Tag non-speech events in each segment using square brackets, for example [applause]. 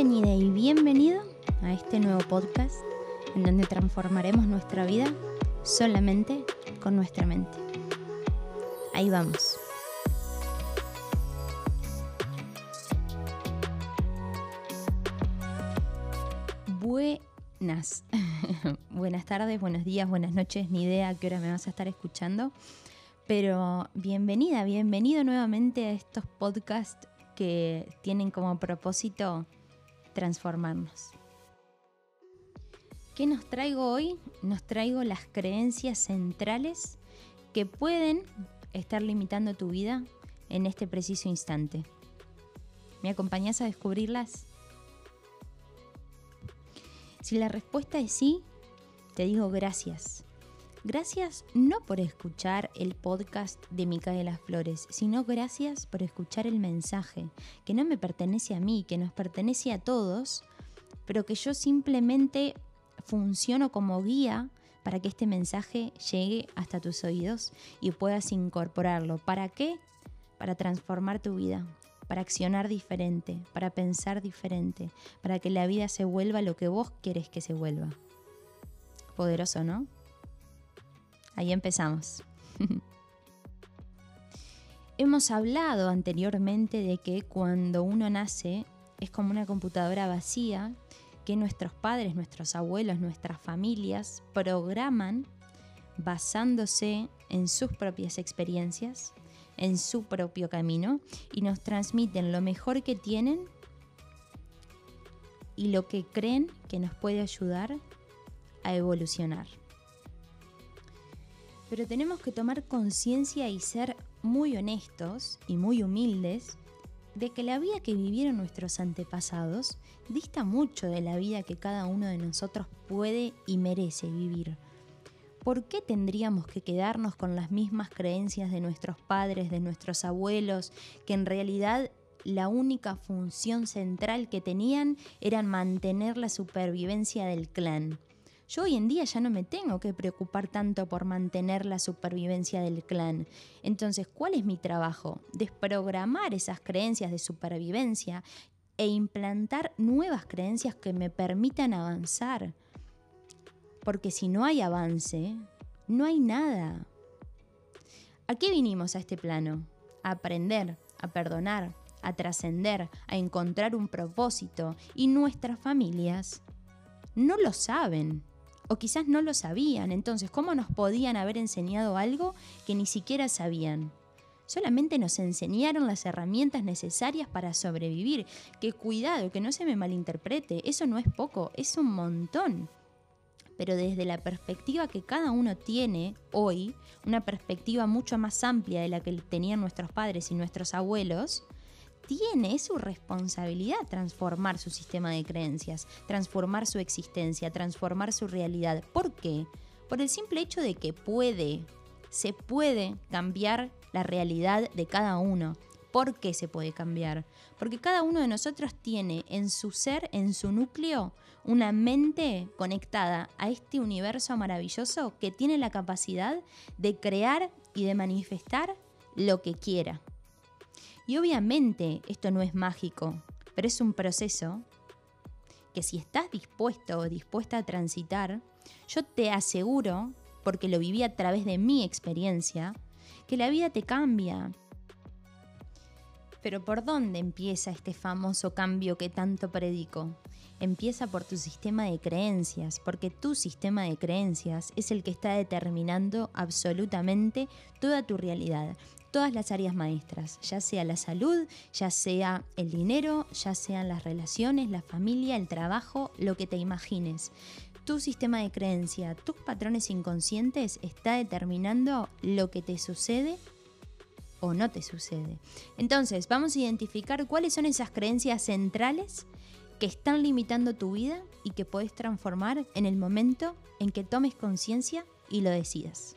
Bienvenida y bienvenido a este nuevo podcast en donde transformaremos nuestra vida solamente con nuestra mente. Ahí vamos. Buenas. [laughs] Buenas tardes, buenos días, buenas noches, ni idea a qué hora me vas a estar escuchando. Pero bienvenida, bienvenido nuevamente a estos podcasts que tienen como propósito transformarnos. ¿Qué nos traigo hoy? Nos traigo las creencias centrales que pueden estar limitando tu vida en este preciso instante. ¿Me acompañas a descubrirlas? Si la respuesta es sí, te digo gracias. Gracias no por escuchar el podcast de Micaela Flores, sino gracias por escuchar el mensaje, que no me pertenece a mí, que nos pertenece a todos, pero que yo simplemente funciono como guía para que este mensaje llegue hasta tus oídos y puedas incorporarlo. ¿Para qué? Para transformar tu vida, para accionar diferente, para pensar diferente, para que la vida se vuelva lo que vos querés que se vuelva. Poderoso, ¿no? Ahí empezamos. [laughs] Hemos hablado anteriormente de que cuando uno nace es como una computadora vacía que nuestros padres, nuestros abuelos, nuestras familias programan basándose en sus propias experiencias, en su propio camino y nos transmiten lo mejor que tienen y lo que creen que nos puede ayudar a evolucionar. Pero tenemos que tomar conciencia y ser muy honestos y muy humildes de que la vida que vivieron nuestros antepasados dista mucho de la vida que cada uno de nosotros puede y merece vivir. ¿Por qué tendríamos que quedarnos con las mismas creencias de nuestros padres, de nuestros abuelos, que en realidad la única función central que tenían era mantener la supervivencia del clan? Yo hoy en día ya no me tengo que preocupar tanto por mantener la supervivencia del clan. Entonces, ¿cuál es mi trabajo? Desprogramar esas creencias de supervivencia e implantar nuevas creencias que me permitan avanzar. Porque si no hay avance, no hay nada. ¿A qué vinimos a este plano? A aprender, a perdonar, a trascender, a encontrar un propósito. Y nuestras familias no lo saben o quizás no lo sabían. Entonces, ¿cómo nos podían haber enseñado algo que ni siquiera sabían? Solamente nos enseñaron las herramientas necesarias para sobrevivir. Que cuidado, que no se me malinterprete, eso no es poco, es un montón. Pero desde la perspectiva que cada uno tiene hoy, una perspectiva mucho más amplia de la que tenían nuestros padres y nuestros abuelos, tiene, su responsabilidad transformar su sistema de creencias, transformar su existencia, transformar su realidad. ¿Por qué? Por el simple hecho de que puede, se puede cambiar la realidad de cada uno. ¿Por qué se puede cambiar? Porque cada uno de nosotros tiene en su ser, en su núcleo, una mente conectada a este universo maravilloso que tiene la capacidad de crear y de manifestar lo que quiera. Y obviamente esto no es mágico, pero es un proceso que si estás dispuesto o dispuesta a transitar, yo te aseguro, porque lo viví a través de mi experiencia, que la vida te cambia. Pero ¿por dónde empieza este famoso cambio que tanto predico? Empieza por tu sistema de creencias, porque tu sistema de creencias es el que está determinando absolutamente toda tu realidad todas las áreas maestras, ya sea la salud, ya sea el dinero, ya sean las relaciones, la familia, el trabajo, lo que te imagines. Tu sistema de creencia, tus patrones inconscientes está determinando lo que te sucede o no te sucede. Entonces, vamos a identificar cuáles son esas creencias centrales que están limitando tu vida y que puedes transformar en el momento en que tomes conciencia y lo decidas.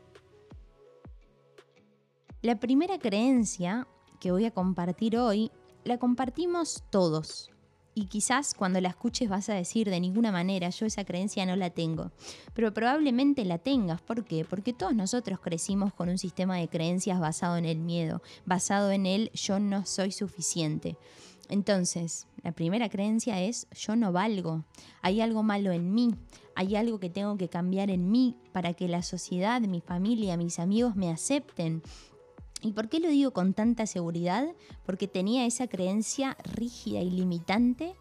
La primera creencia que voy a compartir hoy la compartimos todos. Y quizás cuando la escuches vas a decir de ninguna manera, yo esa creencia no la tengo. Pero probablemente la tengas. ¿Por qué? Porque todos nosotros crecimos con un sistema de creencias basado en el miedo, basado en el yo no soy suficiente. Entonces, la primera creencia es yo no valgo, hay algo malo en mí, hay algo que tengo que cambiar en mí para que la sociedad, mi familia, mis amigos me acepten. ¿Y por qué lo digo con tanta seguridad? Porque tenía esa creencia rígida y limitante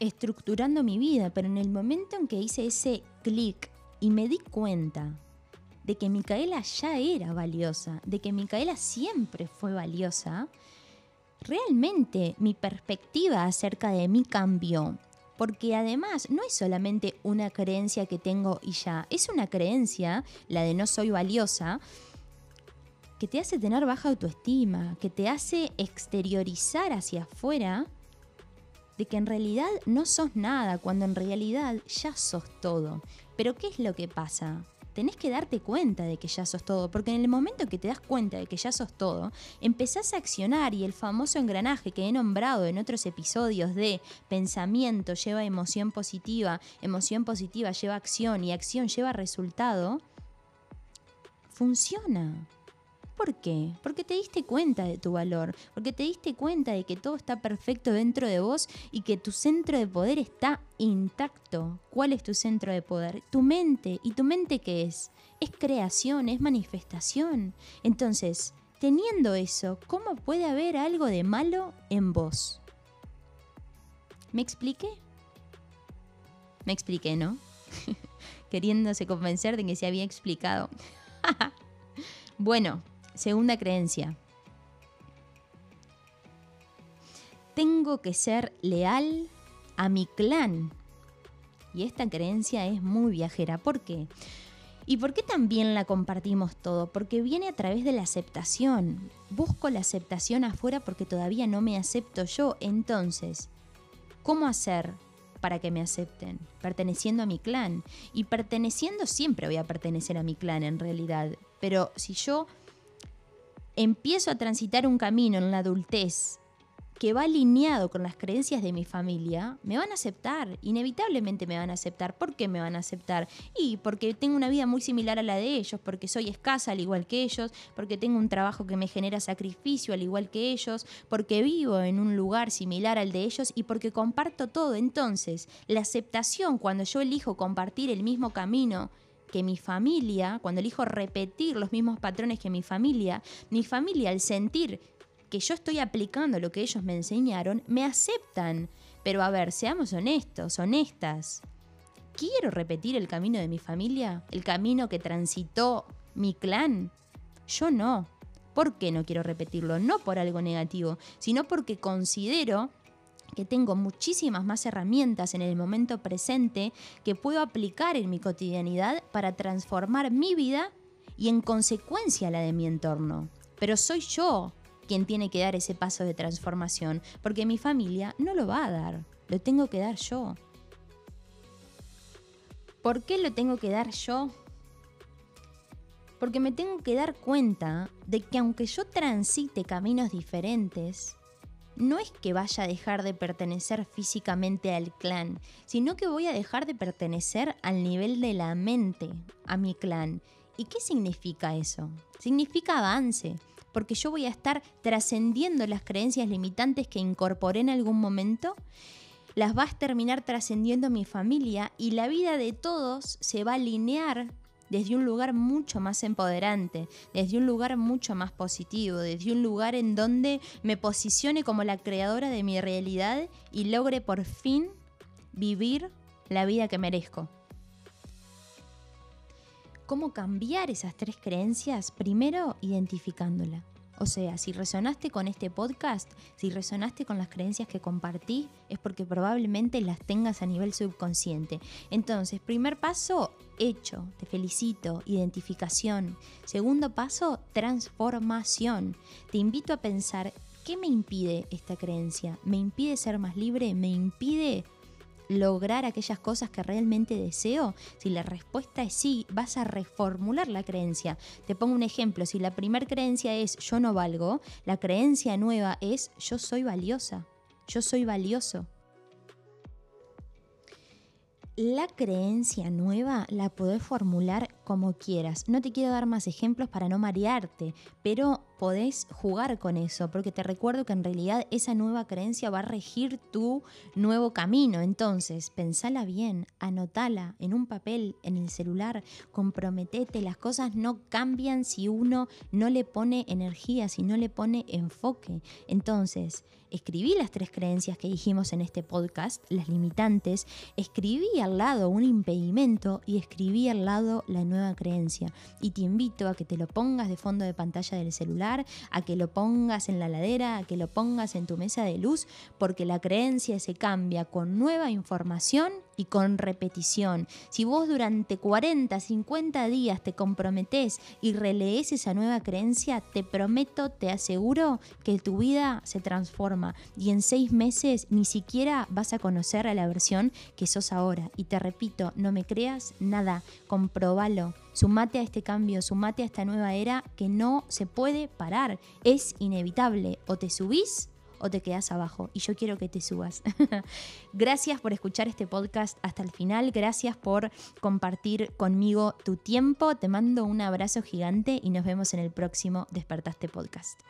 estructurando mi vida, pero en el momento en que hice ese clic y me di cuenta de que Micaela ya era valiosa, de que Micaela siempre fue valiosa, realmente mi perspectiva acerca de mí cambió. Porque además no es solamente una creencia que tengo y ya, es una creencia, la de no soy valiosa, que te hace tener baja autoestima, que te hace exteriorizar hacia afuera de que en realidad no sos nada, cuando en realidad ya sos todo. Pero ¿qué es lo que pasa? tenés que darte cuenta de que ya sos todo, porque en el momento que te das cuenta de que ya sos todo, empezás a accionar y el famoso engranaje que he nombrado en otros episodios de pensamiento lleva emoción positiva, emoción positiva lleva acción y acción lleva resultado, funciona. ¿Por qué? Porque te diste cuenta de tu valor, porque te diste cuenta de que todo está perfecto dentro de vos y que tu centro de poder está intacto. ¿Cuál es tu centro de poder? Tu mente. ¿Y tu mente qué es? Es creación, es manifestación. Entonces, teniendo eso, ¿cómo puede haber algo de malo en vos? ¿Me expliqué? Me expliqué, ¿no? [laughs] Queriéndose convencer de que se había explicado. [laughs] bueno, Segunda creencia. Tengo que ser leal a mi clan. Y esta creencia es muy viajera. ¿Por qué? ¿Y por qué también la compartimos todo? Porque viene a través de la aceptación. Busco la aceptación afuera porque todavía no me acepto yo. Entonces, ¿cómo hacer para que me acepten? Perteneciendo a mi clan. Y perteneciendo siempre voy a pertenecer a mi clan en realidad. Pero si yo empiezo a transitar un camino en la adultez que va alineado con las creencias de mi familia, me van a aceptar, inevitablemente me van a aceptar. ¿Por qué me van a aceptar? Y porque tengo una vida muy similar a la de ellos, porque soy escasa al igual que ellos, porque tengo un trabajo que me genera sacrificio al igual que ellos, porque vivo en un lugar similar al de ellos y porque comparto todo. Entonces, la aceptación cuando yo elijo compartir el mismo camino que mi familia, cuando elijo repetir los mismos patrones que mi familia, mi familia al sentir que yo estoy aplicando lo que ellos me enseñaron, me aceptan. Pero a ver, seamos honestos, honestas. ¿Quiero repetir el camino de mi familia? ¿El camino que transitó mi clan? Yo no. ¿Por qué no quiero repetirlo? No por algo negativo, sino porque considero que tengo muchísimas más herramientas en el momento presente que puedo aplicar en mi cotidianidad para transformar mi vida y en consecuencia la de mi entorno. Pero soy yo quien tiene que dar ese paso de transformación, porque mi familia no lo va a dar, lo tengo que dar yo. ¿Por qué lo tengo que dar yo? Porque me tengo que dar cuenta de que aunque yo transite caminos diferentes, no es que vaya a dejar de pertenecer físicamente al clan, sino que voy a dejar de pertenecer al nivel de la mente a mi clan. ¿Y qué significa eso? Significa avance, porque yo voy a estar trascendiendo las creencias limitantes que incorporé en algún momento, las va a terminar trascendiendo mi familia y la vida de todos se va a alinear desde un lugar mucho más empoderante, desde un lugar mucho más positivo, desde un lugar en donde me posicione como la creadora de mi realidad y logre por fin vivir la vida que merezco. ¿Cómo cambiar esas tres creencias? Primero, identificándola. O sea, si resonaste con este podcast, si resonaste con las creencias que compartí, es porque probablemente las tengas a nivel subconsciente. Entonces, primer paso, hecho, te felicito, identificación. Segundo paso, transformación. Te invito a pensar, ¿qué me impide esta creencia? ¿Me impide ser más libre? ¿Me impide lograr aquellas cosas que realmente deseo? Si la respuesta es sí, vas a reformular la creencia. Te pongo un ejemplo, si la primera creencia es yo no valgo, la creencia nueva es yo soy valiosa, yo soy valioso. La creencia nueva la podés formular como quieras. No te quiero dar más ejemplos para no marearte, pero podés jugar con eso, porque te recuerdo que en realidad esa nueva creencia va a regir tu nuevo camino. Entonces, pensala bien, anotala en un papel, en el celular, comprometete. Las cosas no cambian si uno no le pone energía, si no le pone enfoque. Entonces, escribí las tres creencias que dijimos en este podcast, las limitantes, escribí al lado un impedimento y escribí al lado la nueva creencia. Y te invito a que te lo pongas de fondo de pantalla del celular, a que lo pongas en la ladera, a que lo pongas en tu mesa de luz, porque la creencia se cambia con nueva información y con repetición. Si vos durante 40, 50 días te comprometés y relees esa nueva creencia, te prometo, te aseguro que tu vida se transforma y en seis meses ni siquiera vas a conocer a la versión que sos ahora. Y te repito, no me creas nada, comprobalo. Sumate a este cambio, sumate a esta nueva era que no se puede parar, es inevitable. O te subís o te quedas abajo. Y yo quiero que te subas. [laughs] gracias por escuchar este podcast hasta el final. Gracias por compartir conmigo tu tiempo. Te mando un abrazo gigante y nos vemos en el próximo Despertaste Podcast.